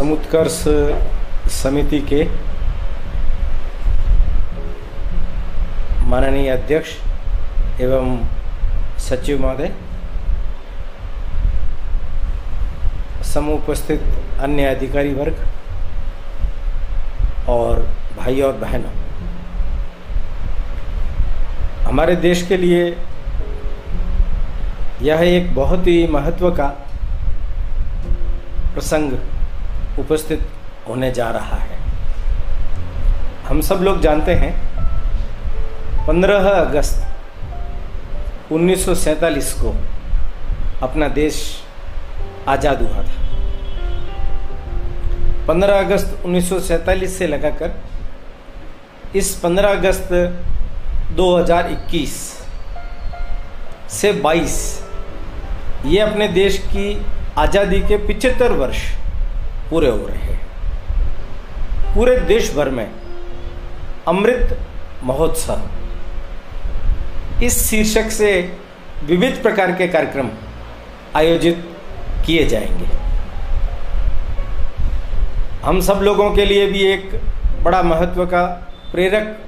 समुत्कर्ष समिति के माननीय अध्यक्ष एवं सचिव महोदय, समुपस्थित अन्य अधिकारी वर्ग और भाई और बहनों, हमारे देश के लिए यह एक बहुत ही महत्व का प्रसंग उपस्थित होने जा रहा है। हम सब लोग जानते हैं 15 अगस्त 1947 को अपना देश आज़ाद हुआ था। 15 अगस्त 1947 से लगाकर इस 15 अगस्त 2021 से 22 ये अपने देश की आज़ादी के 75 वर्ष पूरे हो रहे हैं। पूरे देश भर में अमृत महोत्सव। इस शीर्षक से विविध प्रकार के कार्यक्रम आयोजित किए जाएँगे। हम सब लोगों के लिए भी एक बड़ा महत्व का प्रेरक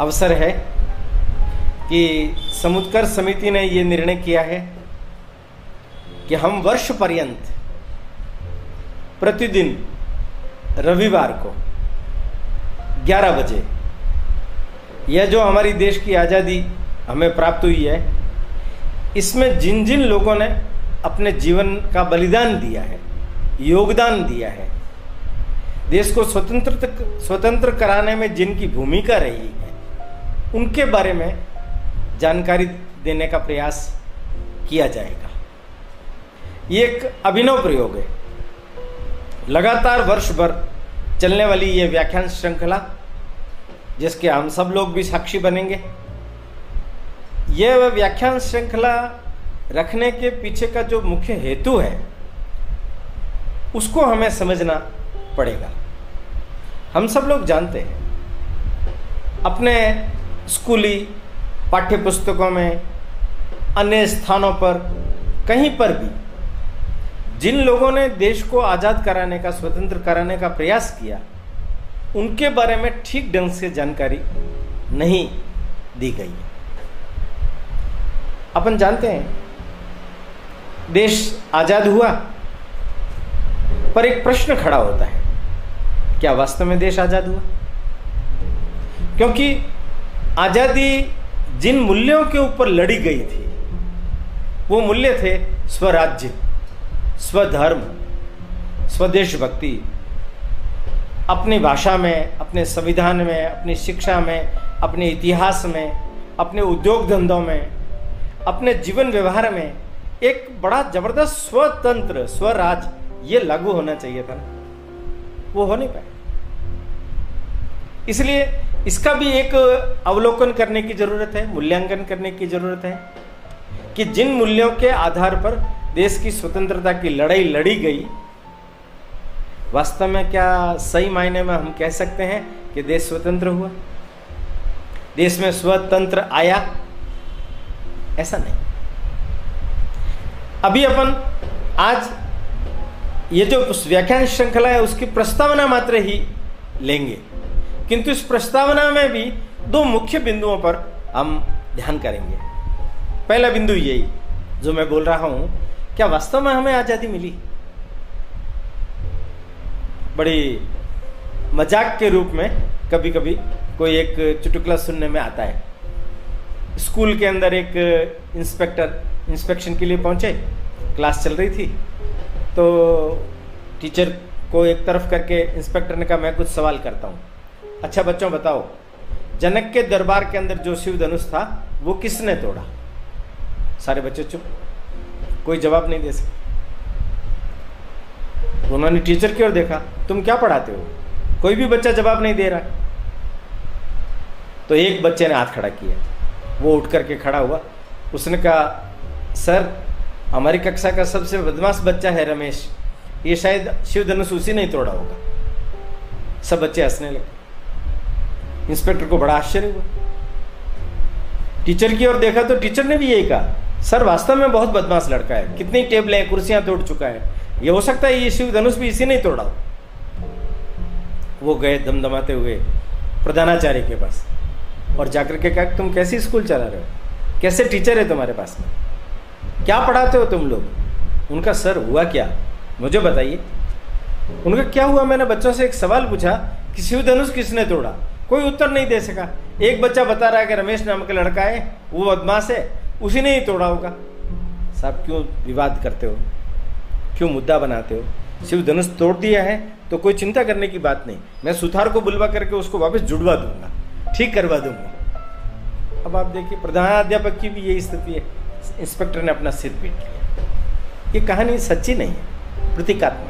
अवसर है कि समुद्र समिति ने ये निर्णय किया है कि हम वर्ष पर्यंत प्रतिदिन रविवार को 11 बजे। यह जो हमारी देश की आज़ादी हमें प्राप्त हुई है, इसमें जिन जिन लोगों ने अपने जीवन का बलिदान दिया है, योगदान दिया है, देश को स्वतंत्र स्वतंत्र कराने में जिनकी भूमिका रही है, उनके बारे में जानकारी देने का प्रयास किया जाएगा। ये एक अभिनव प्रयोग है। लगातार वर्ष भर चलने वाली ये व्याख्यान श्रृंखला, जिसके हम सब लोग भी साक्षी बनेंगे यह व्याख्यान श्रृंखला रखने के पीछे का जो मुख्य हेतु है, उसको हमें समझना पड़ेगा। हम सब लोग जानते हैं, अपने स्कूली पाठ्य पुस्तकों में, अन्य स्थानों पर, कहीं पर भी जिन लोगों ने देश को आज़ाद कराने का, स्वतंत्र कराने का प्रयास किया, उनके बारे में ठीक ढंग से जानकारी नहीं दी गई है। अपन जानते हैं, देश आज़ाद हुआ, पर एक प्रश्न खड़ा होता है, क्या वास्तव में देश आज़ाद हुआ? क्योंकि आज़ादी जिन मूल्यों के ऊपर लड़ी गई थी, वो मूल्य थे स्वराज्य। स्वधर्म स्वदेश भक्ति अपनी भाषा में, अपने संविधान में, अपनी शिक्षा में, अपने इतिहास में, अपने उद्योग धंधों में, अपने जीवन व्यवहार में एक बड़ा ज़बरदस्त स्वतंत्र स्वराज ये लागू होना चाहिए था वो हो नहीं पाया। इसलिए इसका भी एक अवलोकन करने की ज़रूरत है, मूल्यांकन करने की ज़रूरत है कि जिन मूल्यों के आधार पर देश की स्वतंत्रता की लड़ाई लड़ी गई। वास्तव में क्या सही मायने में हम कह सकते हैं कि देश स्वतंत्र हुआ? देश में स्वतंत्र आया? ऐसा नहीं। अभी अपन आज ये जो व्याख्यान श्रृंखला है, उसकी प्रस्तावना मात्र ही लेंगे। किंतु इस प्रस्तावना में भी दो मुख्य बिंदुओं पर हम ध्यान करेंगे। पहला बिंदु यही, जो मैं बोल रहा हूँ क्या वास्तव में हमें आज़ादी मिली? बड़ी मज़ाक के रूप में कभी कभी कोई एक चुटकुला सुनने में आता है। स्कूल के अंदर एक इंस्पेक्टर इंस्पेक्शन के लिए पहुँचे, क्लास चल रही थी तो टीचर को एक तरफ़ करके इंस्पेक्टर ने कहा, मैं कुछ सवाल करता हूँ। अच्छा बच्चों, बताओ, जनक के दरबार के अंदर जो शिव धनुष था, वो किसने तोड़ा? सारे बच्चे चुप। कोई जवाब नहीं दे सकता। उन्होंने टीचर की ओर देखा, तुम क्या पढ़ाते हो? कोई भी बच्चा जवाब नहीं दे रहा तो एक बच्चे ने हाथ खड़ा किया। वो उठ करके खड़ा हुआ। उसने कहा, सर, हमारी कक्षा का सबसे बदमाश बच्चा है रमेश। ये शायद शिव धनुष उसी नहीं तोड़ा होगा। सब बच्चे हंसने लगे। इंस्पेक्टर को बड़ा आश्चर्य हुआ। टीचर की ओर देखा तो टीचर ने भी यही कहा सर, वास्तव में बहुत बदमाश लड़का है। कितनी टेबलें, कुर्सियाँ तोड़ चुका है। ये हो सकता है ये शिव धनुष भी इसी ने तोड़ा वो गए दमदमाते हुए प्रधानाचार्य के पास और जाकर के कहा, तुम कैसी स्कूल चला रहे हो? कैसे टीचर है तुम्हारे पास में? क्या पढ़ाते हो तुम लोग? उनका, सर, हुआ क्या? मुझे बताइए। उनका, क्या हुआ? मैंने बच्चों से एक सवाल पूछा, कि शिव धनुष किसने तोड़ा? कोई उत्तर नहीं दे सका। एक बच्चा बता रहा है कि रमेश नाम का लड़का है, वो बदमाश है। उसी ने ही तोड़ा होगा। साहब, क्यों विवाद करते हो? क्यों मुद्दा बनाते हो? शिव धनुष तोड़ दिया है तो कोई चिंता करने की बात नहीं। मैं सुथार को बुलवा करके उसको वापस जुड़वा दूँगा। ठीक करवा दूँगा। अब आप देखिए, प्रधानाध्यापक की भी यही स्थिति है। इंस्पेक्टर ने अपना सिर पीट लिया। ये कहानी सच्ची नहीं है, प्रतीकात्मक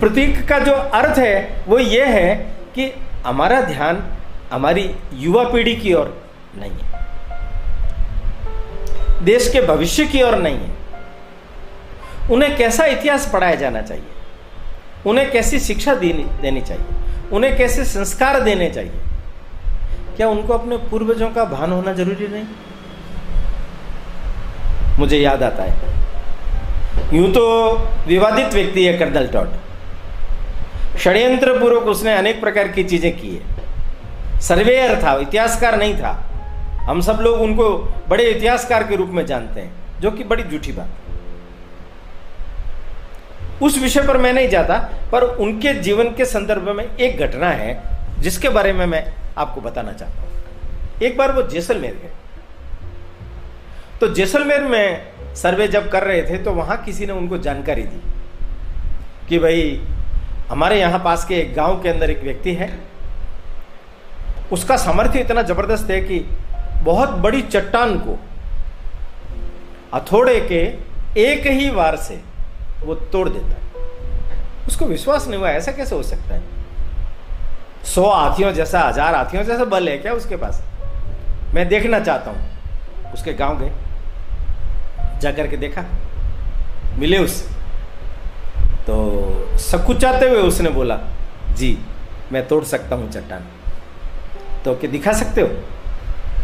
प्रतीक का जो अर्थ है, वो ये है कि हमारा ध्यान, हमारी युवा पीढ़ी की ओर नहीं है। देश के भविष्य की ओर नहीं है। उन्हें कैसा इतिहास पढ़ाया जाना चाहिए? उन्हें कैसी शिक्षा देनी चाहिए? उन्हें कैसे संस्कार देने चाहिए? क्या उनको अपने पूर्वजों का भान होना ज़रूरी नहीं? मुझे याद आता है। यूँ तो विवादित व्यक्ति है कर्नल टॉट षड्यंत्र पूर्वक उसने अनेक प्रकार की चीज़ें की है। सर्वेयर था, इतिहासकार नहीं था। हम सब लोग उनको बड़े इतिहासकार के रूप में जानते हैं, जो कि बड़ी झूठी बात। उस विषय पर मैं नहीं जाता, पर उनके जीवन के संदर्भ में एक घटना है, जिसके बारे में मैं आपको बताना चाहता हूँ। एक बार वो जैसलमेर गए। तो जैसलमेर में सर्वे जब कर रहे थे तो वहाँ किसी ने उनको जानकारी दी कि भाई, हमारे यहाँ पास के एक गाँव के अंदर एक व्यक्ति है। उसका सामर्थ्य इतना ज़बरदस्त है कि बहुत बड़ी चट्टान को हथौड़े के एक ही वार से वो तोड़ देता है। उसको विश्वास नहीं हुआ, ऐसा कैसे हो सकता है? सौ हाथियों जैसा, हज़ार हाथियों जैसा बल है क्या उसके पास? मैं देखना चाहता हूँ। उसके गाँव गए। जाकर के देखा। मिले उससे। तो सकुचाते हुए उसने बोला, जी, मैं तोड़ सकता हूँ चट्टान। तो क्या दिखा सकते हो?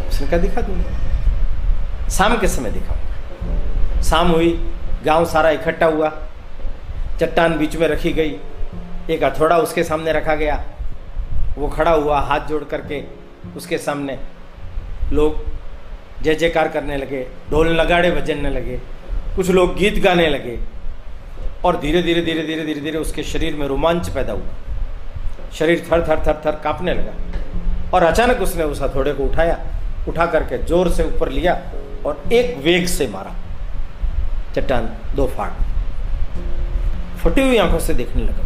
उसने कहा, दिखा दूँगा। शाम के समय दिखाऊँगा शाम हुई, गाँव सारा इकट्ठा हुआ, चट्टान बीच में रखी गई, एक हथौड़ा उसके सामने रखा गया। वो खड़ा हुआ, हाथ जोड़ करके उसके सामने। लोग जय जयकार करने लगे, ढोल नगाड़े बजने लगे, कुछ लोग गीत गाने लगे और धीरे धीरे धीरे धीरे धीरे धीरे उसके शरीर में रोमांच पैदा हुआ। शरीर थर थर थर थर कांपने लगा और अचानक उसने उस हथौड़े को उठाया उठा करके ज़ोर से ऊपर लिया और एक वेग से मारा। चट्टान दो फाड़ फटी हुई आँखों से देखने लगा।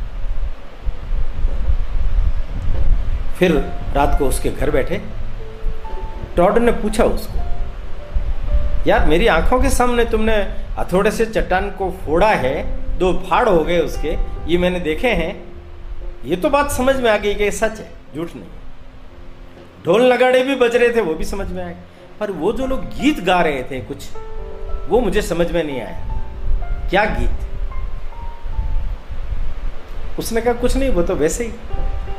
फिर रात को उसके घर बैठे। टॉड ने पूछा उसको, यार, मेरी आँखों के सामने तुमने हथौड़े से चट्टान को फोड़ा है? दो फाड़ हो गए उसके। ये मैंने देखे हैं। ये तो बात समझ में आ गई कि सच है, झूठ नहीं ढोल नगाड़े भी बज रहे थे, वो भी समझ में आए। पर वो जो लोग गीत गा रहे थे कुछ, वो मुझे समझ में नहीं आया। क्या गीत? उसने कहा, कुछ नहीं, वो तो वैसे ही।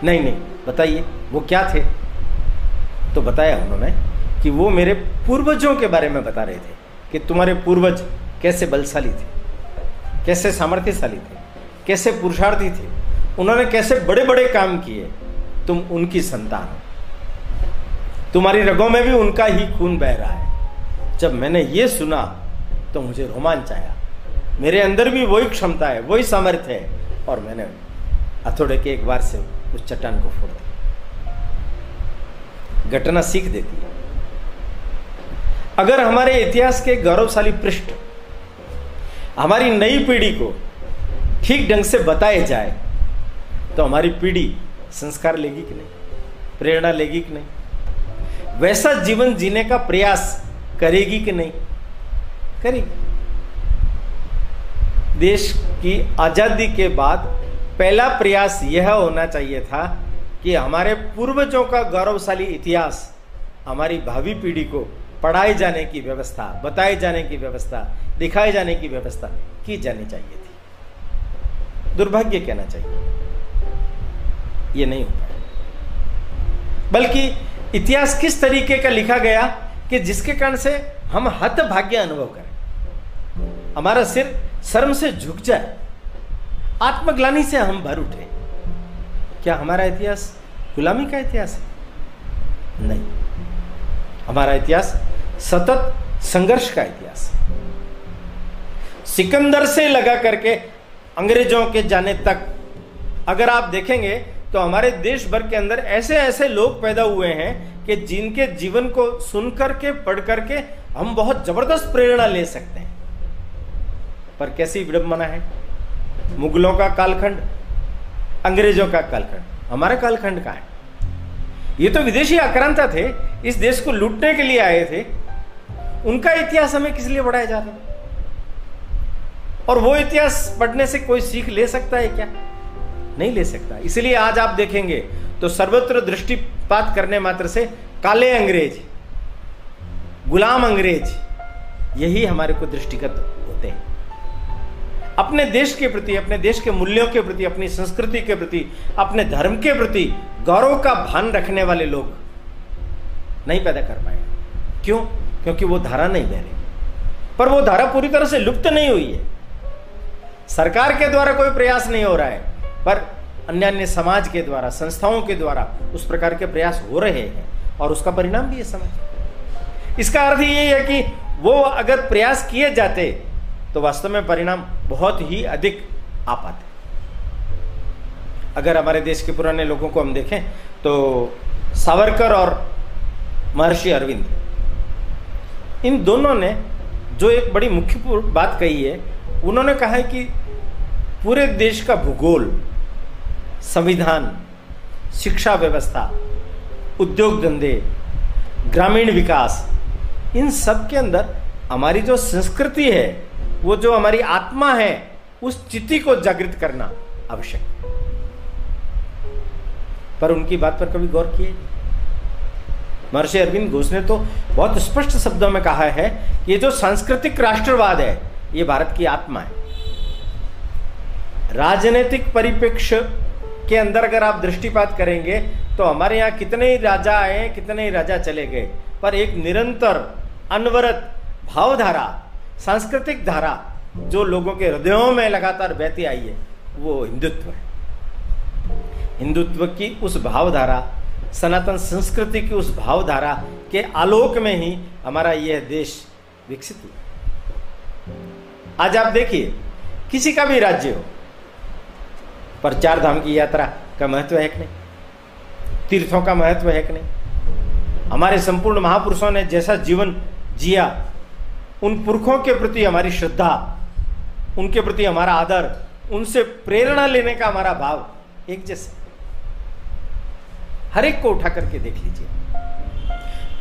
नहीं नहीं, बताइए, वो क्या थे? तो बताया उन्होंने कि वो मेरे पूर्वजों के बारे में बता रहे थे कि तुम्हारे पूर्वज कैसे बलशाली थे, कैसे सामर्थ्यशाली थे, कैसे पुरुषार्थी थे, उन्होंने कैसे बड़े बड़े काम किए, तुम उनकी संतान हो। तुम्हारी रगों में भी उनका ही खून बह रहा है। जब मैंने ये सुना तो मुझे रोमांच आया। मेरे अंदर भी वही क्षमता है, वही सामर्थ्य है, और मैंने हथौड़े के एक बार से उस चट्टान को फोड़ दिया। घटना सीख देती है। अगर हमारे इतिहास के गौरवशाली पृष्ठ, हमारी नई पीढ़ी को ठीक ढंग से बताए जाए तो हमारी पीढ़ी संस्कार लेगी कि नहीं? प्रेरणा लेगी कि नहीं? वैसा जीवन जीने का प्रयास करेगी कि नहीं? करेगी। देश की आज़ादी के बाद पहला प्रयास यह होना चाहिए था कि हमारे पूर्वजों का गौरवशाली इतिहास, हमारी भावी पीढ़ी को पढ़ाए जाने की व्यवस्था, बताए जाने की व्यवस्था, दिखाए जाने की व्यवस्था की जानी चाहिए थी। दुर्भाग्य कहना चाहिए। ये नहीं हो पाया। बल्कि इतिहास किस तरीके का लिखा गया कि जिसके कारण से हम हत भाग्य अनुभव करें? हमारा सिर शर्म से झुक जाए, आत्मग्लानी से हम भर उठे। क्या हमारा इतिहास गुलामी का इतिहास है? नहीं। हमारा इतिहास सतत संघर्ष का इतिहास सिकंदर से लगा करके अंग्रेज़ों के जाने तक, अगर आप देखेंगे तो हमारे देश भर के अंदर ऐसे ऐसे लोग पैदा हुए हैं कि जिनके जीवन को सुन करके, पढ़ करके हम बहुत ज़बरदस्त प्रेरणा ले सकते हैं। पर कैसी विडंबना है? मुगलों का कालखंड, अंग्रेज़ों का कालखंड, हमारा कालखंड का है। ये तो विदेशी आक्रांता थे, इस देश को लूटने के लिए आए थे। उनका इतिहास हमें किस लिए बढ़ाया जा रहा और वो इतिहास पढ़ने से कोई सीख ले सकता है क्या? नहीं ले सकता। इसलिए आज आप देखेंगे तो सर्वत्र दृष्टिपात करने मात्र से काले अंग्रेज़, गुलाम अंग्रेज़, यही हमारे को दृष्टिगत होते हैं। अपने देश के प्रति, अपने देश के मूल्यों के प्रति, अपनी संस्कृति के प्रति, अपने धर्म के प्रति गौरव का भान रखने वाले लोग नहीं पैदा कर पाए। क्यों? क्योंकि वो धारा नहीं बह रही। पर वो धारा पूरी तरह से लुप्त नहीं हुई है। सरकार के द्वारा कोई प्रयास नहीं हो रहा है। पर अन्य अन्य समाज के द्वारा, संस्थाओं के द्वारा उस प्रकार के प्रयास हो रहे हैं और उसका परिणाम भी है समाज। इसका अर्थ ये है कि वो अगर प्रयास किए जाते तो वास्तव में परिणाम बहुत ही अधिक आ पाते। अगर हमारे देश के पुराने लोगों को हम देखें तो सावरकर और महर्षि अरविंद, इन दोनों ने जो एक बड़ी मुख्य बात कही है, उन्होंने कहा है कि पूरे देश का भूगोल संविधान, शिक्षा व्यवस्था, उद्योग धंधे, ग्रामीण विकास, इन सब के अंदर हमारी जो संस्कृति है, वो जो हमारी आत्मा है, उस चिति को जागृत करना आवश्यक पर उनकी बात पर कभी गौर किए महर्षि अरविंद घोष ने तो बहुत स्पष्ट शब्दों में कहा है कि ये जो सांस्कृतिक राष्ट्रवाद है, ये भारत की आत्मा है। राजनीतिक परिप्रेक्ष्य के अंदर अगर आप दृष्टिपात करेंगे तो हमारे यहाँ कितने ही राजा आए, कितने ही राजा चले गए, पर एक निरंतर अनवरत भावधारा, सांस्कृतिक धारा, जो लोगों के हृदयों में लगातार बहती आई है, वो हिंदुत्व है। हिंदुत्व की उस भावधारा, सनातन संस्कृति की उस भावधारा के आलोक में ही हमारा यह देश विकसित हुआ। आज आप देखिए, किसी का भी राज्य हो पर चार धाम की यात्रा का महत्व है कि नहीं? तीर्थों का महत्व है कि नहीं? हमारे संपूर्ण महापुरुषों ने जैसा जीवन जिया, उन पुरखों के प्रति हमारी श्रद्धा, उनके प्रति हमारा आदर, उनसे प्रेरणा लेने का हमारा भाव एक जैसा हर एक को उठा करके देख लीजिए।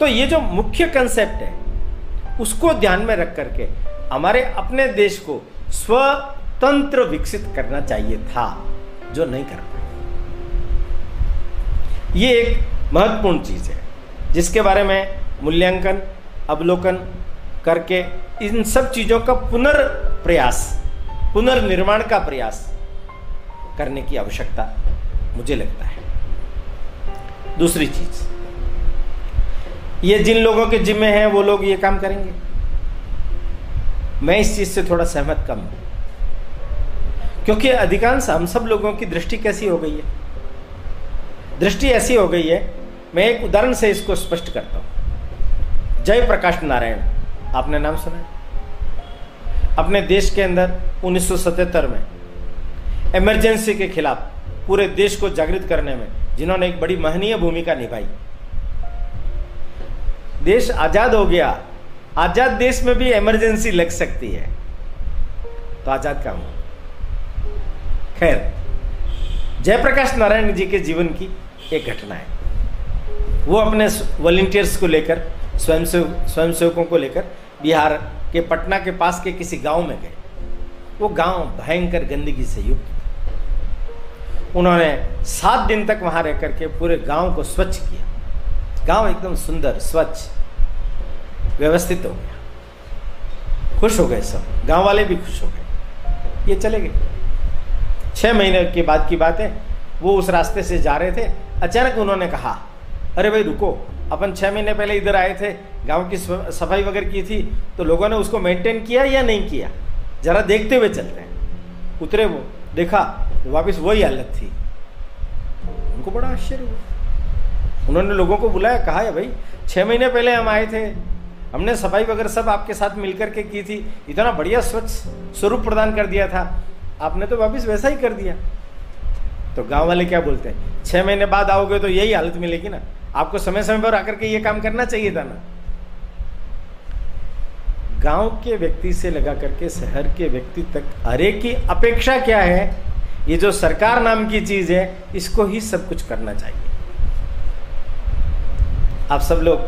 तो ये जो मुख्य कंसेप्ट है, उसको ध्यान में रख करके हमारे अपने देश को स्वतंत्र विकसित करना चाहिए था। जो नहीं कर पाए। ये एक महत्वपूर्ण चीज़ है, जिसके बारे में मूल्यांकन, अवलोकन करके इन सब चीज़ों का पुनर्प्रयास, पुनर्निर्माण का प्रयास करने की आवश्यकता मुझे लगता है। दूसरी चीज़, ये जिन लोगों के जिम्मे हैं, वो लोग ये काम करेंगे। मैं इस चीज़ से थोड़ा सहमत कम हूँ। क्योंकि अधिकांश हम सब लोगों की दृष्टि कैसी हो गई है? दृष्टि ऐसी हो गई है, मैं एक उदाहरण से इसको स्पष्ट करता हूँ। जय प्रकाश नारायण, आपने नाम सुना अपने देश के अंदर 1977 में इमरजेंसी के खिलाफ पूरे देश को जागृत करने में जिन्होंने एक बड़ी महनीय भूमिका निभाई। देश आज़ाद हो गया, आज़ाद देश में भी इमरजेंसी लग सकती है। तो आज़ाद काम हो? खैर, जयप्रकाश नारायण जी के जीवन की एक घटना है। वो अपने वॉलेंटियर्स को लेकर, स्वयंसेव स्वयंसेवकों को लेकर बिहार के पटना के पास के किसी गाँव में गए। वो गाँव भयंकर गंदगी से युक्त। उन्होंने सात दिन तक वहाँ रह करके पूरे गाँव को स्वच्छ किया। गाँव एकदम सुंदर, स्वच्छ, व्यवस्थित हो गया। खुश हो गए सब। गाँव वाले भी खुश हो गए। ये चले गए। छह महीने के बाद की बात है, वो उस रास्ते से जा रहे थे। अचानक उन्होंने कहा, अरे भाई, रुको। अपन छः महीने पहले इधर आए थे, गाँव की सफ़ाई वगैरह की थी तो लोगों ने उसको मेंटेन किया या नहीं किया? जरा देखते हुए चलते हैं। उतरे वो, देखा, वापस वही हालत थी। उनको बड़ा आश्चर्य हुआ। उन्होंने लोगों को बुलाया, कहा है भाई छः महीने पहले हम आए थे। हमने सफ़ाई वगैरह सब आपके साथ मिलकर के की थी। इतना बढ़िया स्वच्छ स्वरूप प्रदान कर दिया था। आपने तो वापस वैसा ही कर दिया। तो गाँव वाले क्या बोलते हैं? छह महीने बाद आओगे तो यही हालत मिलेगी ना। आपको समय समय पर आकर के ये काम करना चाहिए था ना। गाँव के व्यक्ति से लगा करके शहर के व्यक्ति तक हरे की अपेक्षा क्या है? ये जो सरकार नाम की चीज़ है, इसको ही सब कुछ करना चाहिए। आप सब लोग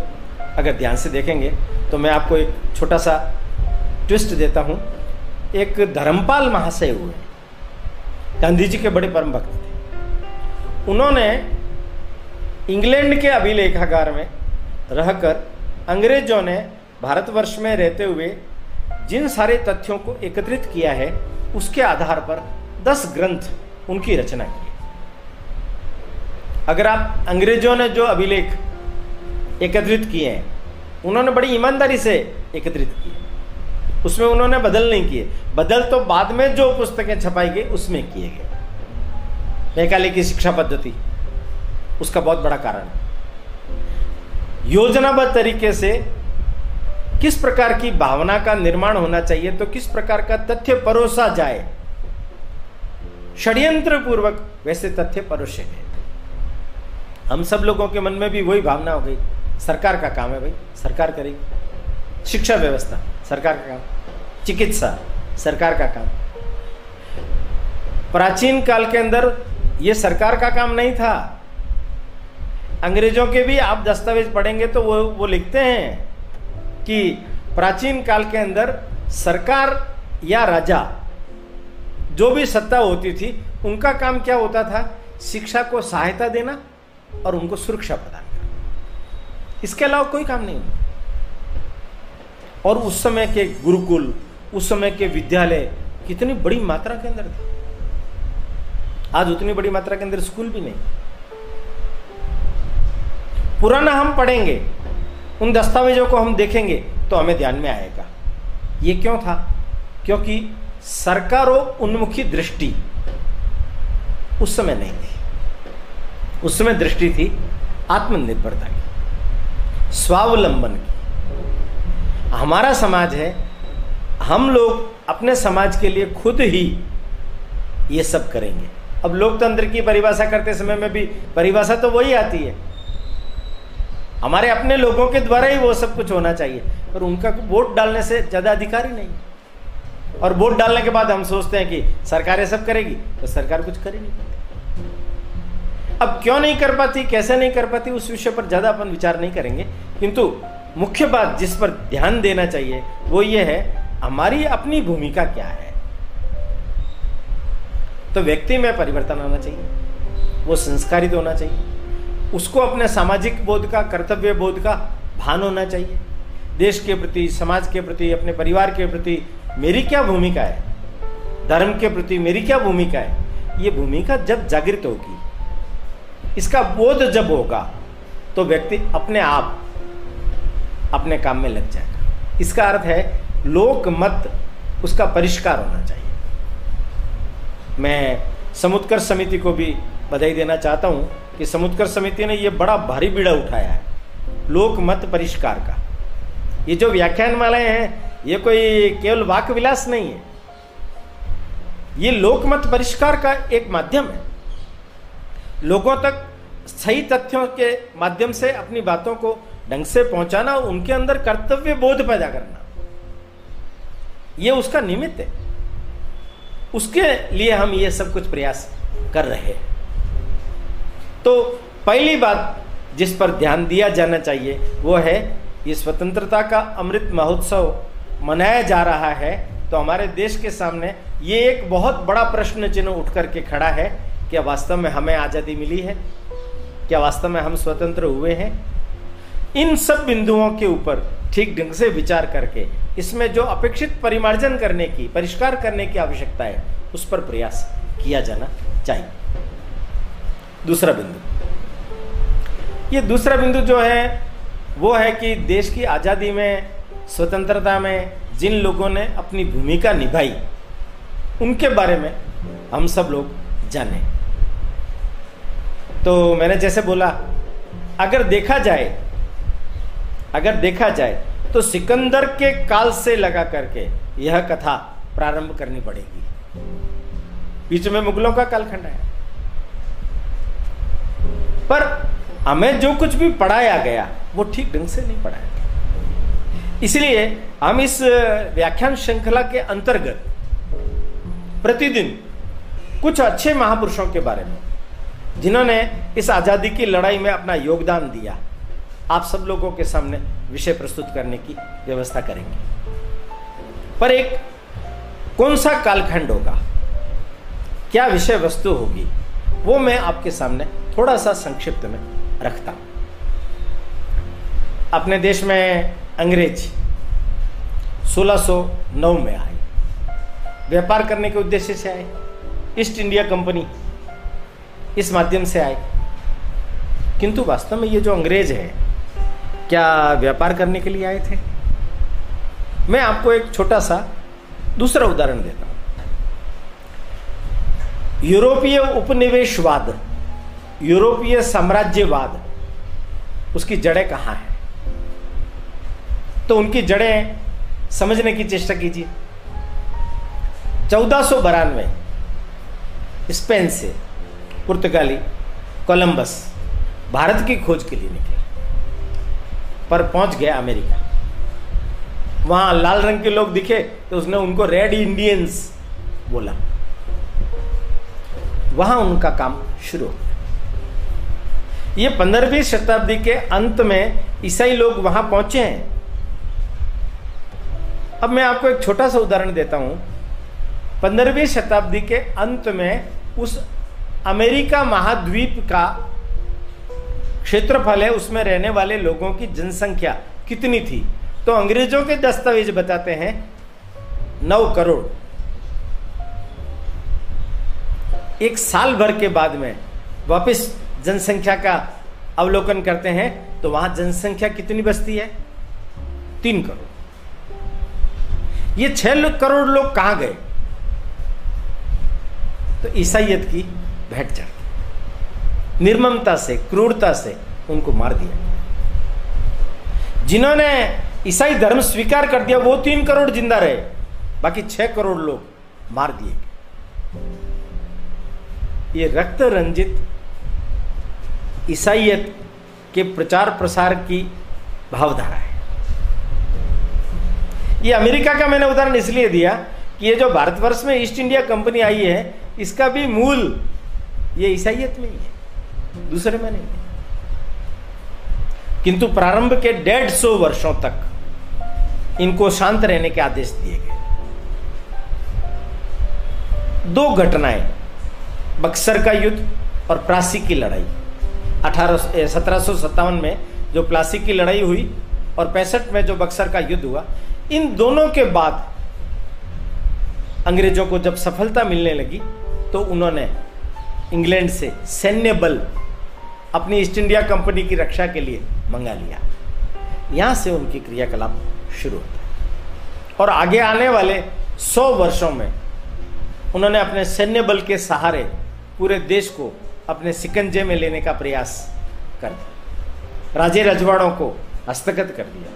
अगर ध्यान से देखेंगे तो मैं आपको एक छोटा सा ट्विस्ट देता हूँ। एक धर्मपाल महाशय हुए। गांधी जी के बड़े परम भक्त थे। उन्होंने इंग्लैंड के अभिलेखागार में रहकर अंग्रेज़ों ने भारतवर्ष में रहते हुए जिन सारे तथ्यों को एकत्रित किया है, उसके आधार पर दस ग्रंथ उनकी रचना की। अगर आप अंग्रेज़ों ने जो अभिलेख एकत्रित किए हैं, उन्होंने बड़ी ईमानदारी से एकत्रित किए उसमें उन्होंने बदल नहीं किए। बदल तो बाद में जो पुस्तकें छपाई गई, उसमें किए गए। मैकाले की शिक्षा पद्धति, उसका बहुत बड़ा कारण है। योजनाबद्ध तरीके से किस प्रकार की भावना का निर्माण होना चाहिए तो किस प्रकार का तथ्य परोसा जाए। षड्यंत्र पूर्वक वैसे तथ्य परोसे गए। हम सब लोगों के मन में भी वही भावना हो गई। सरकार का काम है भाई, सरकार करेगी। शिक्षा व्यवस्था। सरकार का काम। चिकित्सा, सरकार का काम। प्राचीन काल के अंदर यह सरकार का काम नहीं था। अंग्रेज़ों के भी आप दस्तावेज़ पढ़ेंगे तो वो वो लिखते हैं कि प्राचीन काल के अंदर सरकार या राजा, जो भी सत्ता होती थी, उनका काम क्या होता था? शिक्षा को सहायता देना और उनको सुरक्षा प्रदान करना। इसके अलावा कोई काम नहीं और उस समय के गुरुकुल, उस समय के विद्यालय कितनी बड़ी मात्रा के अंदर थे। आज उतनी बड़ी मात्रा के अंदर स्कूल भी नहीं। पुराना हम पढ़ेंगे, उन दस्तावेजों को हम देखेंगे तो हमें ध्यान में आएगा। ये क्यों था? क्योंकि सरकारों उन्मुखी दृष्टि उस समय नहीं थी। उस समय दृष्टि थी आत्मनिर्भरता की, स्वावलंबन की। हमारा समाज है, हम लोग अपने समाज के लिए खुद ही ये सब करेंगे। अब लोकतंत्र की परिभाषा करते समय में भी परिभाषा तो वही आती है। हमारे अपने लोगों के द्वारा ही वो सब कुछ होना चाहिए, पर उनका वोट डालने से ज़्यादा अधिकार ही। नहीं और वोट डालने के बाद हम सोचते हैं कि सरकार ये सब करेगी तो सरकार कुछ कर नहीं अब क्यों नहीं कर पाती, कैसे नहीं कर पाती, उस विषय पर ज़्यादा अपन विचार नहीं करेंगे। किंतु मुख्य बात जिस पर ध्यान देना चाहिए, वो ये है, हमारी अपनी भूमिका क्या है? तो व्यक्ति में परिवर्तन आना चाहिए। वो संस्कारित होना चाहिए। उसको अपने सामाजिक बोध का, कर्तव्य बोध का भान होना चाहिए। देश के प्रति, समाज के प्रति, अपने परिवार के प्रति मेरी क्या भूमिका है? धर्म के प्रति मेरी क्या भूमिका है? ये भूमिका जब जागृत होगी, इसका बोध जब होगा तो व्यक्ति अपने आप अपने काम में लग जाएगा इसका अर्थ है लोक मत उसका परिष्कार होना चाहिए। मैं समुत्कर्ष समिति को भी बधाई देना चाहता हूँ कि समुद्र समिति ने यह बड़ा भारी बीड़ा उठाया है लोक मत परिष्कार का। ये जो व्याख्यान मालाएँ हैं, ये कोई केवल वाक विलास नहीं है। ये लोकमत परिष्कार का एक माध्यम है। लोगों तक सही तथ्यों के माध्यम से अपनी बातों को ढंग से पहुंचाना उनके अंदर कर्तव्य बोध पैदा करना। ये उसका निमित्त है। उसके लिए हम ये सब कुछ प्रयास कर रहे हैं। तो पहली बात जिस पर ध्यान दिया जाना चाहिए, वो है ये स्वतंत्रता का अमृत महोत्सव मनाया जा रहा है। तो हमारे देश के सामने ये एक बहुत बड़ा प्रश्न चिन्ह उठ करके खड़ा है, क्या वास्तव में हमें आज़ादी मिली है? क्या वास्तव में हम स्वतंत्र हुए हैं? इन सब बिंदुओं के ऊपर ठीक ढंग से विचार करके, इसमें जो अपेक्षित परिमार्जन करने की, परिष्कार करने की आवश्यकता है, उस पर प्रयास किया जाना चाहिए। दूसरा बिंदु। ये दूसरा बिंदु जो है, वो है कि देश की आज़ादी में, स्वतंत्रता में, जिन लोगों ने अपनी भूमिका निभाई, उनके बारे में हम सब लोग जाने। तो मैंने जैसे बोला, अगर देखा जाए अगर देखा जाए तो सिकंदर के काल से लगा करके यह कथा प्रारंभ करनी पड़ेगी। बीच में मुगलों का कालखंड है। पर हमें जो कुछ भी पढ़ाया गया, वो ठीक ढंग से नहीं पढ़ाया गया। इसलिए हम इस व्याख्यान श्रृंखला के अंतर्गत प्रतिदिन कुछ अच्छे महापुरुषों के बारे में, जिन्होंने इस आज़ादी की लड़ाई में अपना योगदान दिया आप सब लोगों के सामने विषय प्रस्तुत करने की व्यवस्था करेंगे। पर एक कौन सा कालखंड होगा? क्या विषय वस्तु होगी? वो मैं आपके सामने थोड़ा सा संक्षिप्त में रखता हूँ। अपने देश में अंग्रेज़ 1609 में आए। व्यापार करने के उद्देश्य से आए। ईस्ट इंडिया कंपनी इस माध्यम से आए। किंतु वास्तव में ये जो अंग्रेज़ है क्या व्यापार करने के लिए आए थे? मैं आपको एक छोटा सा दूसरा उदाहरण देता हूँ। यूरोपीय उपनिवेशवाद, यूरोपीय साम्राज्यवाद, उसकी जड़ें कहाँ हैं? तो उनकी जड़ें समझने की चेष्टा कीजिए। चौदह सौ बारानवे स्पेन से पुर्तगाली कोलंबस, भारत की खोज के लिए निकले। पर पहुँच गया अमेरिका। वहाँ लाल रंग के लोग दिखे तो उसने उनको रेड इंडियंस बोला। वहाँ उनका काम शुरू हो गया। ये पंद्रहवीं शताब्दी के अंत में ईसाई लोग वहाँ पहुँचे हैं। अब मैं आपको एक छोटा सा उदाहरण देता हूँ। पंद्रहवीं शताब्दी के अंत में उस अमेरिका महाद्वीप का क्षेत्रफल है, उसमें रहने वाले लोगों की जनसंख्या कितनी थी? तो अंग्रेज़ों के दस्तावेज़ बताते हैं, नौ करोड़। एक साल भर के बाद में वापस जनसंख्या का अवलोकन करते हैं तो वहाँ जनसंख्या कितनी बसती है? तीन करोड़। ये छह करोड़ लोग कहाँ गए? तो ईसाइयत की भेंट चढ़ निर्ममता से, क्रूरता से उनको मार दिया। जिन्होंने ईसाई धर्म स्वीकार कर दिया, वो तीन करोड़ ज़िंदा रहे, बाकी छह करोड़ लोग मार दिए। ये रक्त रंजित ईसाइयत के प्रचार प्रसार की भावधारा है। ये अमेरिका का मैंने उदाहरण इसलिए दिया कि ये जो भारतवर्ष में ईस्ट इंडिया कंपनी आई है, इसका भी मूल ये ईसाइयत में ही है। दूसरे में नहीं। किंतु प्रारंभ के डेढ़ सौ वर्षों तक इनको शांत रहने के आदेश दिए गए। दो घटनाएँ, बक्सर का युद्ध और प्लासी की लड़ाई। अठारह सत्रह में जो प्लासी की लड़ाई हुई और पैंसठ में जो बक्सर का युद्ध हुआ, इन दोनों के बाद अंग्रेज़ों को जब सफलता मिलने लगी तो उन्होंने इंग्लैंड से सैन्य बल अपनी ईस्ट इंडिया कंपनी की रक्षा के लिए मंगा लिया। यहाँ से उनकी क्रियाकलाप शुरू होता है। और आगे आने वाले सौ वर्षों में उन्होंने अपने सैन्य बल के सहारे पूरे देश को अपने सिकंजे में लेने का प्रयास कर दिया। राजे रजवाड़ों को हस्तगत कर दिया।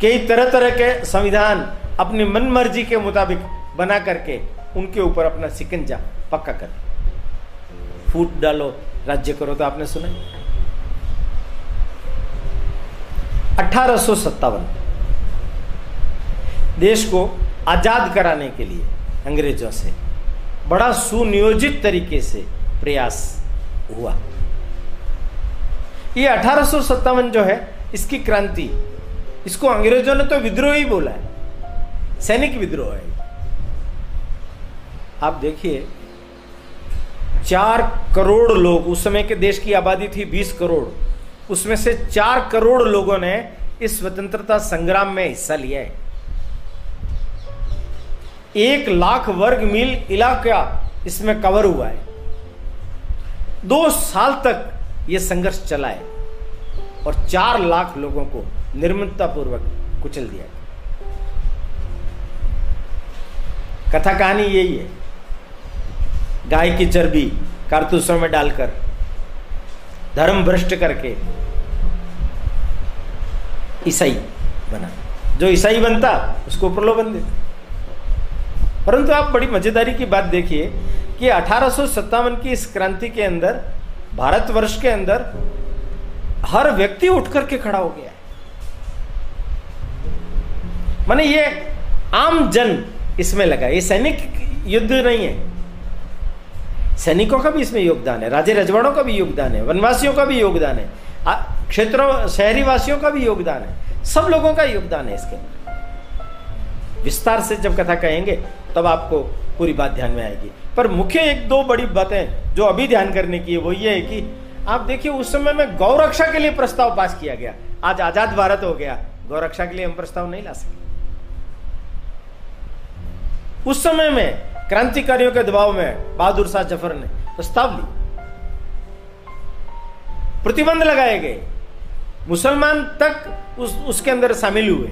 कई तरह तरह के संविधान अपनी मन मर्ज़ी के मुताबिक बना करके उनके ऊपर अपना सिकंजा पक्का कर फूट डालो राज्य करो तो आपने सुना अठारह देश को आज़ाद कराने के लिए अंग्रेज़ों से बड़ा सुनियोजित तरीके से प्रयास हुआ। ये अठारह जो है, इसकी क्रांति, इसको अंग्रेज़ों ने तो विद्रोह ही बोला है। सैनिक विद्रोह है। आप देखिए चार करोड़ लोग, उस समय के देश की आबादी थी बीस करोड़ उसमें से चार करोड़ लोगों ने इस स्वतंत्रता संग्राम में हिस्सा लिया है। एक लाख वर्ग मील इलाका इसमें कवर हुआ है। दो साल तक यह संघर्ष चला है और चार लाख लोगों को निर्ममता पूर्वक कुचल दिया कथा कहानी यही है। गाय की चर्बी कारतूसों में डालकर, धर्म भ्रष्ट करके ईसाई बना। जो ईसाई बनता, उसको प्रलोभन देते। परंतु आप बड़ी मजेदारी की बात देखिए कि अठारह की इस क्रांति के अंदर, भारतवर्ष के अंदर, हर व्यक्ति उठ करके खड़ा हो गया माने ये आम जन इसमें लगा ये सैनिक युद्ध नहीं है। सैनिकों का भी इसमें योगदान है, राजे रजवाड़ों का भी योगदान है, वनवासियों का भी योगदान है क्षेत्रों शहरी वासियों का भी योगदान है, सब लोगों का योगदान है इसके अंदर। विस्तार से जब कथा कहेंगे, तब आपको पूरी बात ध्यान में आएगी। पर मुख्य एक दो बड़ी बातें जो अभी ध्यान करने की है, वो ये है कि आप देखिए, उस समय में गौरक्षा के लिए प्रस्ताव पास किया गया। आज आज़ाद भारत हो गया गौरक्षा के लिए हम प्रस्ताव नहीं ला सके उस समय में क्रांतिकारियों के दबाव में बहादुर शाह ज़फ़र ने प्रस्ताव ली प्रतिबंध लगाए गए। मुसलमान तक उस, उसके अंदर शामिल हुए।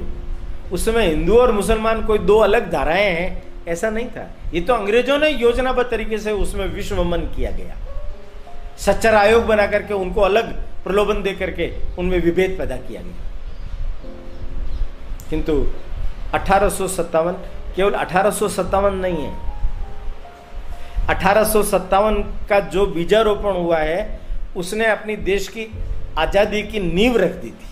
उस समय हिंदू और मुसलमान कोई दो अलग धाराएँ हैं, ऐसा नहीं था। ये तो अंग्रेज़ों ने योजनाबद्ध तरीके से उसमें विश्वमन किया गया। सच्चर आयोग बना करके उनको अलग प्रलोभन दे करके उनमें विभेद पैदा किया गया। किंतु अठारह केवल अठारह नहीं है अठारह का जो बीजारोपण हुआ है, उसने अपनी देश की आज़ादी की नींव रख दी थी।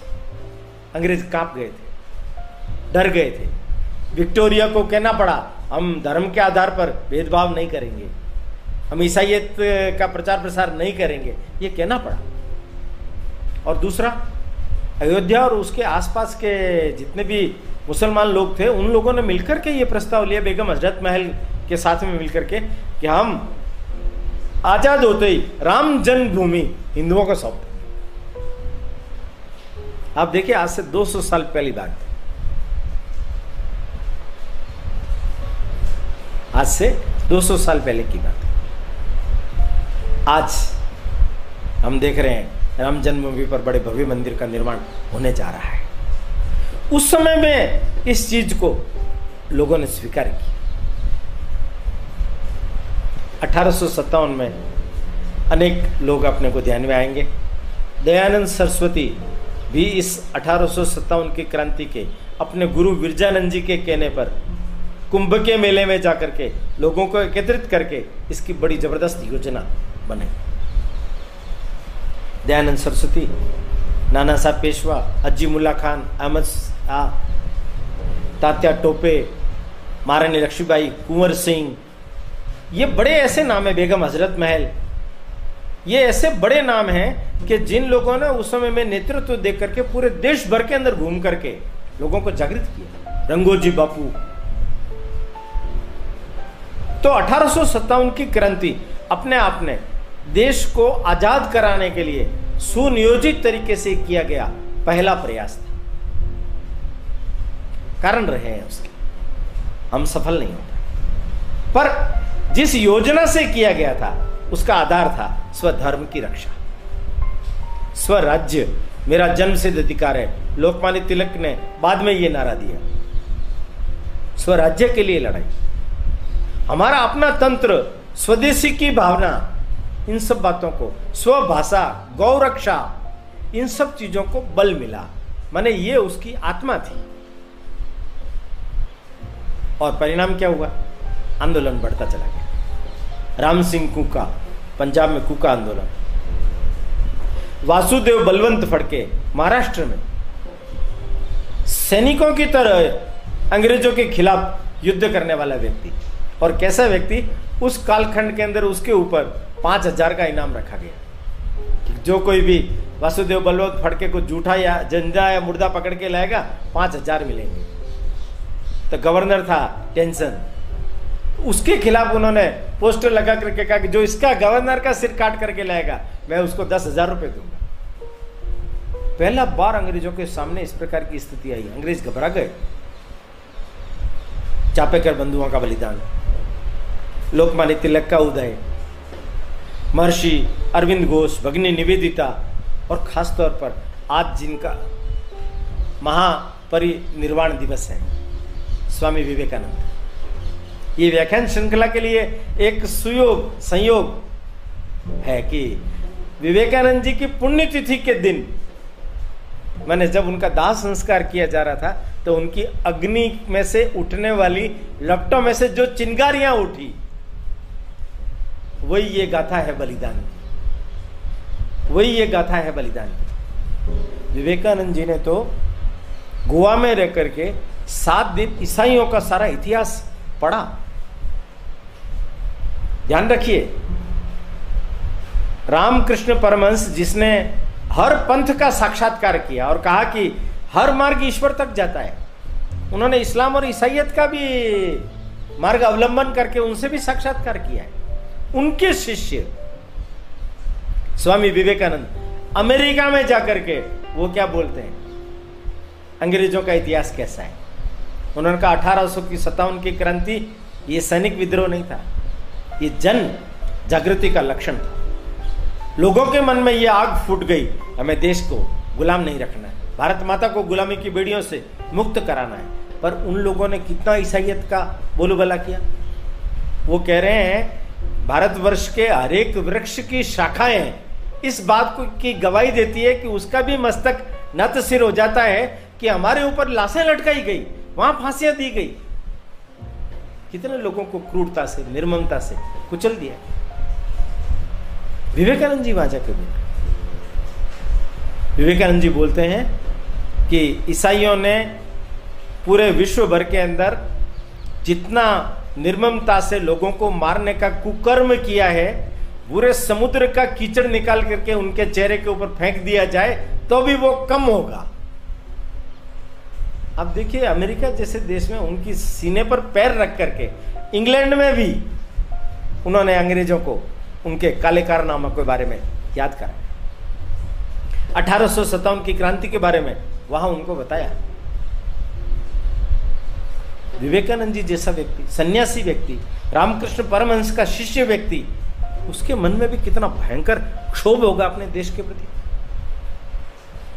अंग्रेज़ काँप गए थे, डर गए थे। विक्टोरिया को कहना पड़ा, हम धर्म के आधार पर भेदभाव नहीं करेंगे, हम ईसाइत का प्रचार प्रसार नहीं करेंगे। ये कहना पड़ा। और दूसरा, अयोध्या और उसके आसपास के जितने भी मुसलमान लोग थे, उन लोगों ने मिलकर के ये प्रस्ताव लिया, बेगम हज़रत महल के साथ में मिलकर के कि हम आज़ाद होते ही राम जन्मभूमि हिंदुओं को सौंप आप देखिए, आज से 200 साल पहली बात। आज से 200 साल पहले की बात। आज हम देख रहे हैं, राम जन्मभूमि पर बड़े भव्य मंदिर का निर्माण होने जा रहा है। उस समय में इस चीज़ को लोगों ने स्वीकार किया। अठारह सौ सत्तावन में अनेक लोग अपने को ध्यान में आएँगे। दयानंद सरस्वती भी इस अठारह सौ सत्तावन की क्रांति के, अपने गुरु विरजानंद जी के कहने पर कुंभ के मेले में जाकर के, लोगों को एकत्रित करके इसकी बड़ी ज़बरदस्त योजना बनाई दयानंद सरस्वती, नाना साहब पेशवा, अज्जी मुल्ला खान, अहमद तात्या टोपे, महारानी लक्ष्मीबाई कुंवर सिंह ये बड़े ऐसे नाम है, बेगम हज़रत महल। ये ऐसे बड़े नाम हैं कि जिन लोगों ने उस समय में नेतृत्व देख करके पूरे देश भर के अंदर घूम करके लोगों को जागृत किया। रंगोजी बापू। तो अठारह की क्रांति अपने आप ने देश को आज़ाद कराने के लिए सुनियोजित तरीके से किया गया पहला प्रयास था। कारण रहे हैं उसके। हम सफल नहीं होते। पर जिस योजना से किया गया था, उसका आधार था स्वधर्म की रक्षा। स्वराज्य, मेरा जन्म सिद्ध अधिकार है। लोकमान्य तिलक ने बाद में यह नारा दिया। स्वराज्य के लिए लड़ाई। हमारा अपना तंत्र, स्वदेशी की भावना, इन सब बातों को, स्वभाषा, गौरक्षा, इन सब चीज़ों को बल मिला। माने ये उसकी आत्मा थी। और परिणाम क्या हुआ? आंदोलन बढ़ता चला गया। राम सिंह कुका, पंजाब में कुका आंदोलन। वासुदेव बलवंत फड़के, महाराष्ट्र में। सैनिकों की तरह अंग्रेज़ों के खिलाफ युद्ध करने वाला व्यक्ति। और कैसा व्यक्ति? उस कालखंड के अंदर उसके ऊपर पाँच हज़ार का इनाम रखा गया। जो कोई भी वासुदेव बलवंत फड़के को जूठा या जंजा या मुर्दा पकड़ के लाएगा, पाँच हज़ार मिलेंगे। तो गवर्नर था, टेंशन। उसके खिलाफ उन्होंने पोस्टर लगा करके कहा कि जो इसका गवर्नर का सिर काट करके लाएगा, मैं उसको दस हज़ार रुपए दूँगा। पहला बार अंग्रेज़ों के सामने इस प्रकार की स्थिति आई। अंग्रेज़ घबरा गए। चापेकर बंधुओं का बलिदान। लोकमान्य तिलक का उदय। महर्षि अरविंद घोष, भगनी निवेदिता और खास तौर पर आज जिनका महापरिनिर्वाण दिवस है, स्वामी विवेकानंद। ये व्याख्यान श्रृंखला के लिए एक सुयोग, संयोग है कि विवेकानंद जी की पुण्यतिथि के दिन, मैंने जब उनका दाह संस्कार किया जा रहा था तो उनकी अग्नि में से उठने वाली, लपटों में से जो चिंगारियाँ उठी, वही ये गाथा है बलिदान वही ये गाथा है बलिदान विवेकानंद जी ने तो गोवा में रह करके सात दिन ईसाइयों का सारा इतिहास पढ़ा। ध्यान रखिए। रामकृष्ण परमंश जिसने हर पंथ का साक्षात्कार किया और कहा कि हर मार्ग ईश्वर तक जाता है, उन्होंने इस्लाम और ईसाइयत का भी मार्ग अवलंबन करके उनसे भी साक्षात्कार किया है। उनके शिष्य स्वामी विवेकानंद अमेरिका में जाकर के वो क्या बोलते हैं? अंग्रेज़ों का इतिहास कैसा है? उन्होंने कहा, अठारह सौ की सत्तावन की क्रांति, ये सैनिक विद्रोह नहीं था। ये जन जागृति का लक्षण था। लोगों के मन में ये आग फूट गई, हमें देश को गुलाम नहीं रखना है। भारत माता को गुलामी की बेड़ियों से मुक्त कराना है। पर उन लोगों ने कितना ईसाइत का बोलबला किया? वो कह रहे हैं, भारतवर्ष के हरेक वृक्ष की शाखाएँ इस बात को, की गवाही देती है कि उसका भी मस्तक नत सिर हो जाता है कि हमारे ऊपर लाशें लटकाई गई। वहाँ फांसियाँ दी गई। कितने लोगों को क्रूरता से, निर्ममता से कुचल दिया। विवेकानंद जी वहाँ जाके बोल। विवेकानंद जी बोलते हैं कि ईसाइयों ने पूरे विश्व भर के अंदर जितना निर्ममता से लोगों को मारने का कुकर्म किया है, पूरे समुद्र का कीचड़ निकाल करके उनके चेहरे के ऊपर फेंक दिया जाए तो भी वो कम होगा। अब देखिए, अमेरिका जैसे देश में उनकी सीने पर पैर रख करके, इंग्लैंड में भी उन्होंने अंग्रेज़ों को उनके काले कारनामा के बारे में याद करा। अठारह की क्रांति के बारे में वहाँ उनको बताया। विवेकानंद जी जैसा व्यक्ति, सन्यासी व्यक्ति, रामकृष्ण परमहंस का शिष्य व्यक्ति, उसके मन में भी कितना भयंकर क्षोभ होगा अपने देश के प्रति।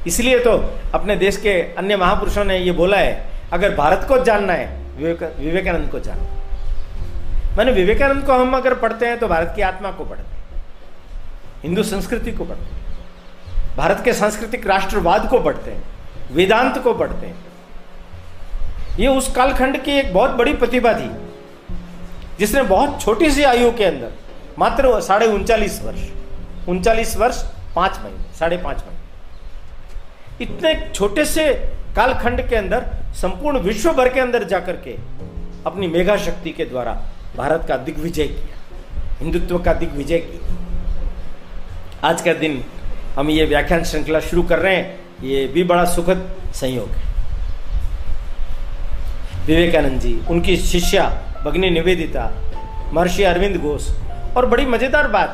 इसलिए तो अपने देश के अन्य महापुरुषों ने यह बोला है अगर भारत को जानना है विवेक, विवेकानंद को जानना मैंने विवेकानंद को हम अगर पढ़ते हैं तो भारत की आत्मा को पढ़ते हैं हिंदू संस्कृति को पढ़ते हैं भारत के सांस्कृतिक राष्ट्रवाद को पढ़ते हैं वेदांत को पढ़ते हैं। ये उस कालखंड की एक बहुत बड़ी प्रतिभा थी जिसने बहुत छोटी सी आयु के अंदर मात्र साढ़े उनचालीस वर्ष उनचालीस वर्ष पाँच महीने साढ़े पाँच महीने। इतने छोटे से कालखंड के अंदर, संपूर्ण विश्व भर के अंदर जाकर के अपनी मेघा शक्ति के द्वारा भारत का दिग्विजय किया, हिंदुत्व का दिग्विजय किया। आज का दिन हम ये व्याख्यान श्रृंखला शुरू कर रहे हैं, ये भी बड़ा सुखद संयोग है। विवेकानंद जी, उनकी शिष्या भग्नि निवेदिता, महर्षि अरविंद घोष और बड़ी मज़ेदार बात,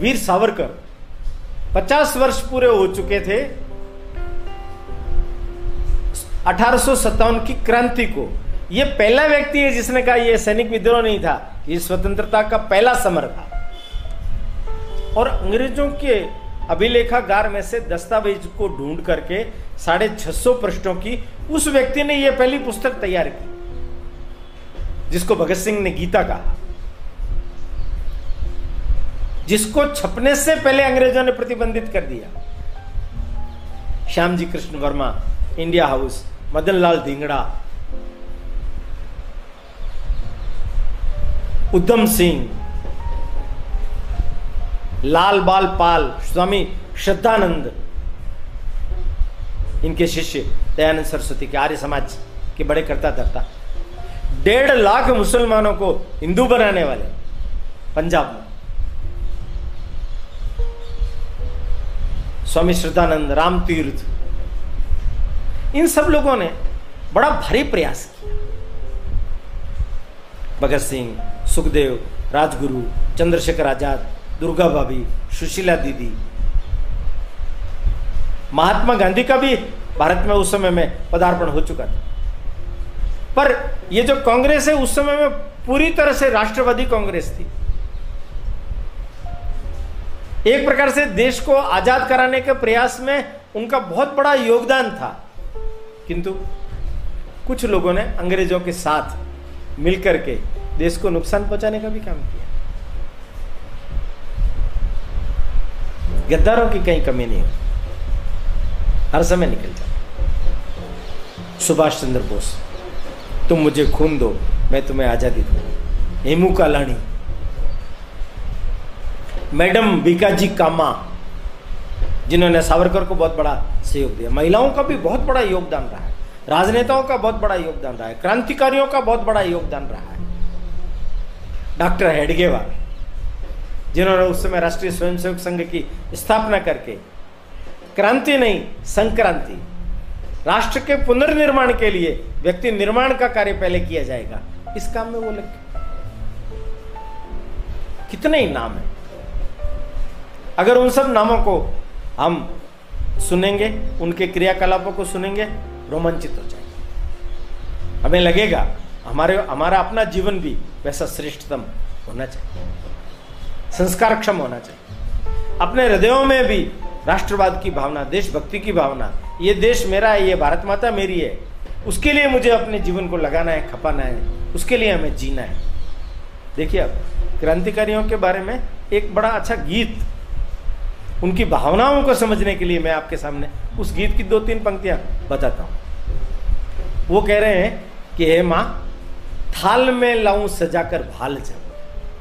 वीर सावरकर पचास वर्ष पूरे हो चुके थे अठारह की क्रांति को। यह पहला व्यक्ति है जिसने कहा यह सैनिक विद्रोह नहीं था यह स्वतंत्रता का पहला समर था। और अंग्रेज़ों के अभिलेखागार में से दस्तावेज़ को ढूंढ करके साढ़े छह सौ पृष्ठों की उस व्यक्ति ने यह पहली पुस्तक तैयार की, जिसको भगत सिंह ने गीता कहा। जिसको छपने से पहले अंग्रेज़ों ने प्रतिबंधित कर दिया। Shyam ji Krishna Varma, India house. Madan Lal Dhingra Udham Singh, Lal Bal Pal, Swami Shraddhanand, इनके शिष्य दयानंद सरस्वती के आर्य समाज के बड़े करता धरता डेढ़ लाख मुसलमानों को हिंदू बनाने वाले पंजाब में। स्वामी श्रद्धानंद राम तीर्थ इन सब लोगों ने बड़ा भारी प्रयास किया। भगत सिंह, सुखदेव, राजगुरु, चंद्रशेखर आज़ाद, दुर्गा भाभी, सुशीला दीदी। महात्मा गांधी का भी भारत में उस समय में पदार्पण हो चुका था। पर ये जो कांग्रेस है, उस समय में पूरी तरह से राष्ट्रवादी कांग्रेस थी। एक प्रकार से देश को आज़ाद कराने के प्रयास में उनका बहुत बड़ा योगदान था। किंतु कुछ लोगों ने अंग्रेज़ों के साथ मिलकर के देश को नुकसान पहुँचाने का भी काम किया। गद्दारों की कहीं कमी नहीं हो हर समय निकल जाता सुभाष चंद्र बोस, तुम मुझे खून दो, मैं तुम्हें आज़ादी दू हेमू कालानी मैडम बीकाजी कामा जिन्होंने सावरकर को बहुत बड़ा सहयोग दिया। महिलाओं का भी बहुत बड़ा योगदान रहा है। राजनेताओं का बहुत बड़ा योगदान रहा है। क्रांतिकारियों का बहुत बड़ा योगदान रहा है। डॉक्टर हेडगेवार जिन्होंने उस समय राष्ट्रीय स्वयंसेवक संघ की स्थापना करके क्रांति नहीं, संक्रांति, राष्ट्र के पुनर्निर्माण के लिए व्यक्ति निर्माण का कार्य पहले किया जाएगा। इस काम में वो लग कितने ही नाम है। अगर उन सब नामों को हम सुनेंगे, उनके क्रियाकलापों को सुनेंगे, रोमांचित हो जाएँगे। हमें लगेगा, हमारे, हमारा अपना जीवन भी वैसा श्रेष्ठतम होना चाहिए। संस्कारक्षम होना चाहिए। अपने हृदयों में भी राष्ट्रवाद की भावना, देशभक्ति की भावना, ये देश मेरा है, ये भारत माता मेरी है, उसके लिए मुझे अपने जीवन को लगाना है, खपाना है, उसके लिए हमें जीना है। देखिए अब, क्रांतिकारियों के बारे में एक बड़ा अच्छा गीत उनकी भावनाओं को समझने के लिए मैं आपके सामने उस गीत की दो तीन पंक्तियाँ बताता हूँ। वो कह रहे हैं कि, हे माँ, थाल में लाऊं सजाकर भाल जब।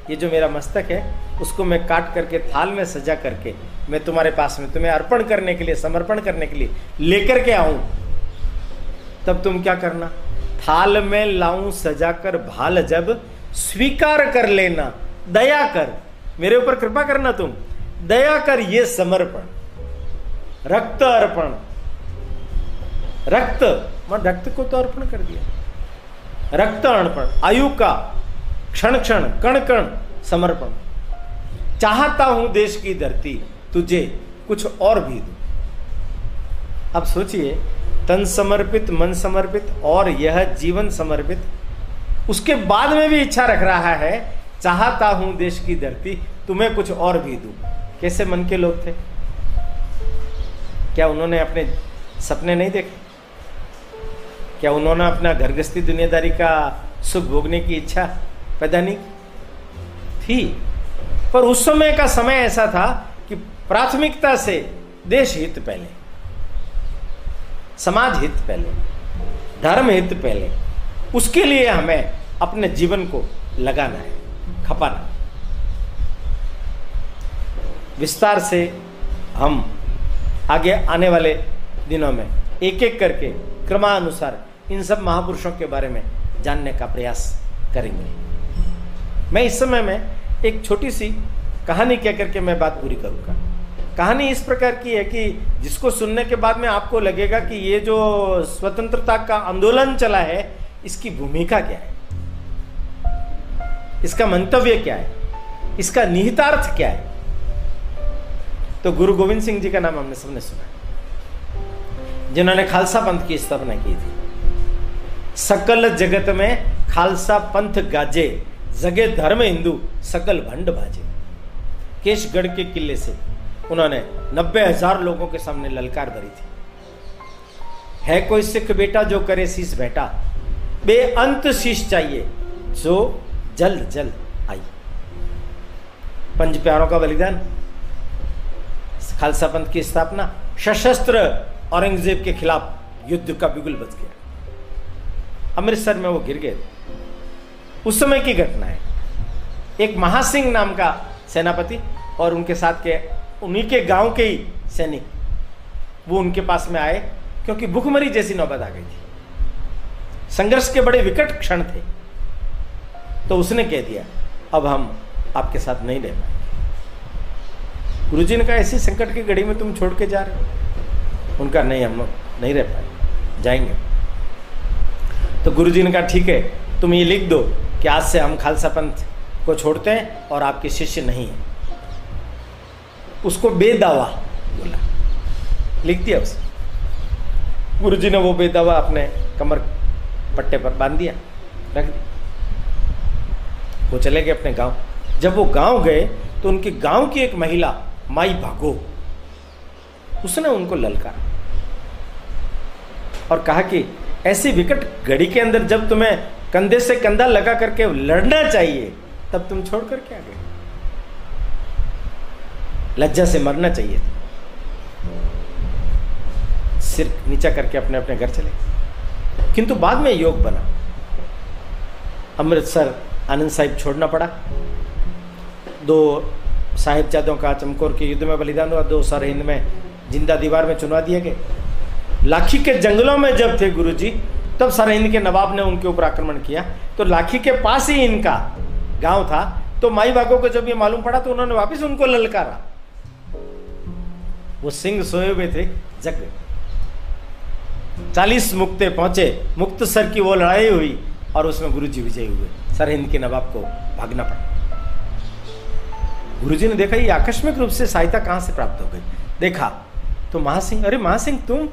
ये जो मेरा मस्तक है, उसको मैं काट करके थाल में सजा करके मैं तुम्हारे पास में तुम्हें अर्पण करने के लिए, समर्पण करने के लिए लेकर के आऊँ। तब तुम क्या करना? थाल में लाऊं सजाकर भाल जब। स्वीकार कर लेना, दया कर। मेरे ऊपर कृपा करना तुम। दया कर ये समर्पण रक्त अर्पण। रक्त मैं रक्त को तो अर्पण कर दिया। रक्त अर्पण आयु का क्षण क्षण कण कण समर्पण। चाहता हूँ देश की धरती तुझे कुछ और भी दू। अब सोचिए तन समर्पित मन समर्पित और यह जीवन समर्पित उसके बाद में भी इच्छा रख रहा है चाहता हूँ देश की धरती तुम्हें कुछ और भी दू। कैसे मन के लोग थे? क्या उन्होंने अपने सपने नहीं देखे? क्या उन्होंने अपना घरगस्ती दुनियादारी का सुख भोगने की इच्छा पैदा नहीं थी। पर उस समय का समय ऐसा था कि प्राथमिकता से देश हित पहले, समाज हित पहले, धर्म हित पहले, उसके लिए हमें अपने जीवन को लगाना है, खपाना विस्तार से हम आगे आने वाले दिनों में एक एक करके क्रमानुसार इन सब महापुरुषों के बारे में जानने का प्रयास करेंगे। मैं इस समय में एक छोटी सी कहानी कह करके मैं बात पूरी करूँगा। कहानी इस प्रकार की है कि जिसको सुनने के बाद में आपको लगेगा कि ये जो स्वतंत्रता का आंदोलन चला है, इसकी भूमिका क्या है? इसका मंतव्य क्या है? इसका निहितार्थ क्या है? तो गुरु गोविंद सिंह जी का नाम हमने सबने सुना। जिन्होंने खालसा पंथ की स्थापना की थी। सकल जगत में खालसा पंथ गाजे, जगे धर्म हिंदू, सकल भंड बाजे केशगढ़ के किले से उन्होंने नब्बे हज़ार लोगों के सामने ललकार भरी थी। है कोई सिख बेटा जो करे शीश बेटा बेअंत शीश चाहिए, जो जल्द जल्द आई। पंच प्यारों का बलिदान। खालसा पंथ की स्थापना, सशस्त्र औरंगज़ेब के खिलाफ युद्ध का बिगुल बच गया। अमृतसर में वो गिर गए। उस समय की घटना है। एक महासिंह नाम का सेनापति और उनके साथ के, उन्हीं के गाँव के ही सैनिक, वो उनके पास में आए, क्योंकि भूखमरी जैसी नौबत आ गई थी। संघर्ष के बड़े विकट क्षण थे। तो उसने कह दिया, अब हम आपके साथ नहीं रह पाए गुरु जी ने कहा, ऐसी संकट की घड़ी में तुम छोड़ के जा रहे हो? उनका, नहीं, हम नहीं रह पाए जाएँगे। तो गुरु जी ने कहा, ठीक है, तुम ये लिख दो कि आज से हम खालसा पंथ को छोड़ते हैं और आपके शिष्य नहीं है। उसको बेदावा बोला। लिख दिया उसे। गुरु जी ने वो बेदावा अपने कमर पट्टे पर बाँध दिया, रख दिया। वो चले गए अपने गाँव। जब वो गाँव गए तो उनके गाँव की एक महिला माई भागो। उसने उनको ललकारा और कहा कि ऐसी विकट घड़ी के अंदर जब तुम्हें कंधे से कंधा लगा करके लड़ना चाहिए, तब तुम छोड़ कर क्या गए? लज्जा से मरना चाहिए सिर नीचा करके अपने अपने घर चले। किंतु बाद में योग बना। अमृतसर आनंद साहिब छोड़ना पड़ा। दो साहिबजादों का चमकोर के युद्ध में बलिदान हुआ, दो सर हिंद में ज़िंदा दीवार में चुनवा दिए गए। लाखी के जंगलों में जब थे गुरुजी, तब सरहिंद के नवाब ने उनके ऊपर आक्रमण किया। तो लाखी के पास ही इनका गाँव था। तो माई बागों को जब ये मालूम पड़ा तो उन्होंने वापस उनको ललकारा। वो सिंह सोए हुए थे, जग चालीस मुक्ते पहुँचे, मुक्त सर की वो लड़ाई हुई और उसमें गुरुजी विजयी हुए। सरहिंद के नवाब को भागना पड़ा। गुरुजी ने देखा, ये आकस्मिक रूप से सहायता कहाँ से प्राप्त हो गई? देखा तो महासिंह, अरे महासिंह तुम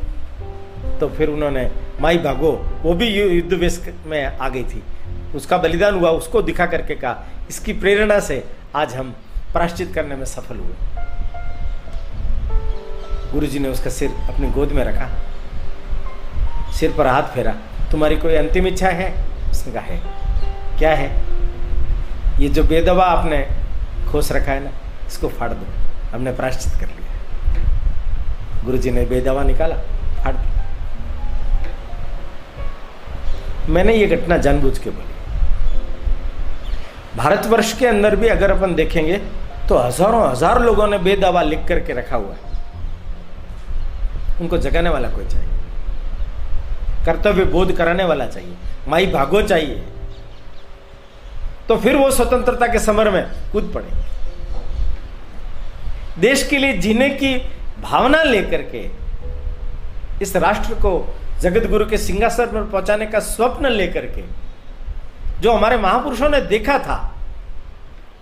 तो फिर उन्होंने, माई भागो, वो भी युद्ध वेश में आ गई थी। उसका बलिदान हुआ, उसको दिखा करके कहा, इसकी प्रेरणा से आज हम प्राश्चित करने में सफल हुए। गुरुजी ने उसका सिर अपनी गोद में रखा, सिर पर हाथ फेरा, तुम्हारी कोई अंतिम इच्छा है? उसने कहा, है। क्या है? ये जो बेदवा आपने खोस रखा है ना, इसको फाड़ दो। हमने प्राश्चित कर लिया। गुरुजी ने बेदवा निकाला, फाड़ दिया। मैंने ये घटना जानबूझ के बोली। भारतवर्ष के अंदर भी अगर अपन देखेंगे तो हज़ारों हज़ार लोगों ने बेदावा लिख करके रखा हुआ है। उनको जगाने वाला कोई चाहिए। कर्तव्य बोध कराने वाला चाहिए। माई भागो चाहिए। तो फिर वो स्वतंत्रता के समर में कूद पड़ेंगे देश के लिए जीने की भावना लेकर के इस राष्ट्र को जगत गुरु के सिंहासन पर पहुँचाने का स्वप्न लेकर के जो हमारे महापुरुषों ने देखा था,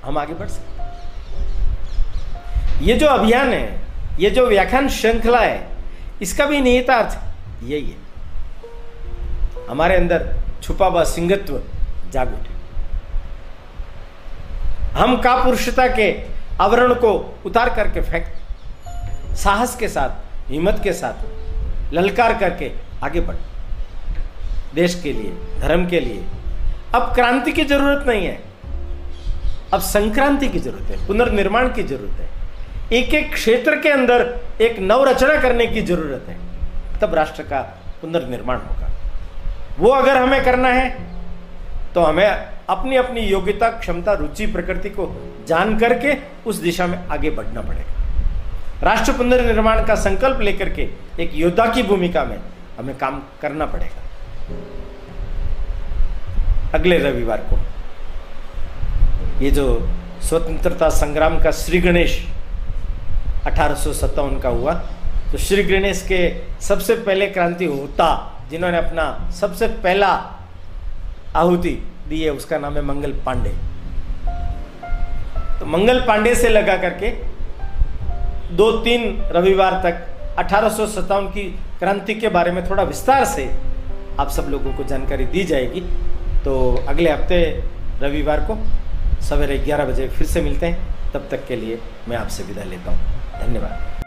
हम आगे बढ़ सकते ये जो अभियान है, ये जो व्याख्यान श्रृंखला है, इसका भी निहितार्थ यही है। हमारे अंदर छुपा हुआ सिंगत्व जाग उठे हम का पुरुषता के आवरण को उतार करके फेंक, साहस के साथ, हिम्मत के साथ, ललकार करके आगे बढ़। देश के लिए, धर्म के लिए। अब क्रांति की ज़रूरत नहीं है। अब संक्रांति की ज़रूरत है, पुनर्निर्माण की ज़रूरत है। एक एक क्षेत्र के अंदर एक नवरचना करने की ज़रूरत है। तब राष्ट्र का पुनर्निर्माण होगा। वो अगर हमें करना है तो हमें अपनी अपनी योग्यता, क्षमता, रुचि, प्रकृति को जान करके उस दिशा में आगे बढ़ना पड़ेगा। राष्ट्र पुनर्निर्माण का संकल्प लेकर के एक योद्धा की भूमिका में हमें काम करना पड़ेगा। अगले रविवार को ये जो स्वतंत्रता संग्राम का श्री गणेश अठारह सौ सत्तावन का हुआ तो श्री गणेश के सबसे पहले क्रांति होता, जिन्होंने अपना सबसे पहला आहुति दी है, उसका नाम है मंगल पांडे। तो मंगल पांडे से लगा करके दो तीन रविवार तक अठारह सौ सत्तावन की क्रांति के बारे में थोड़ा विस्तार से आप सब लोगों को जानकारी दी जाएगी। तो अगले हफ़्ते रविवार को सवेरे ग्यारह बजे फिर से मिलते हैं। तब तक के लिए मैं आपसे विदा लेता हूँ। धन्यवाद।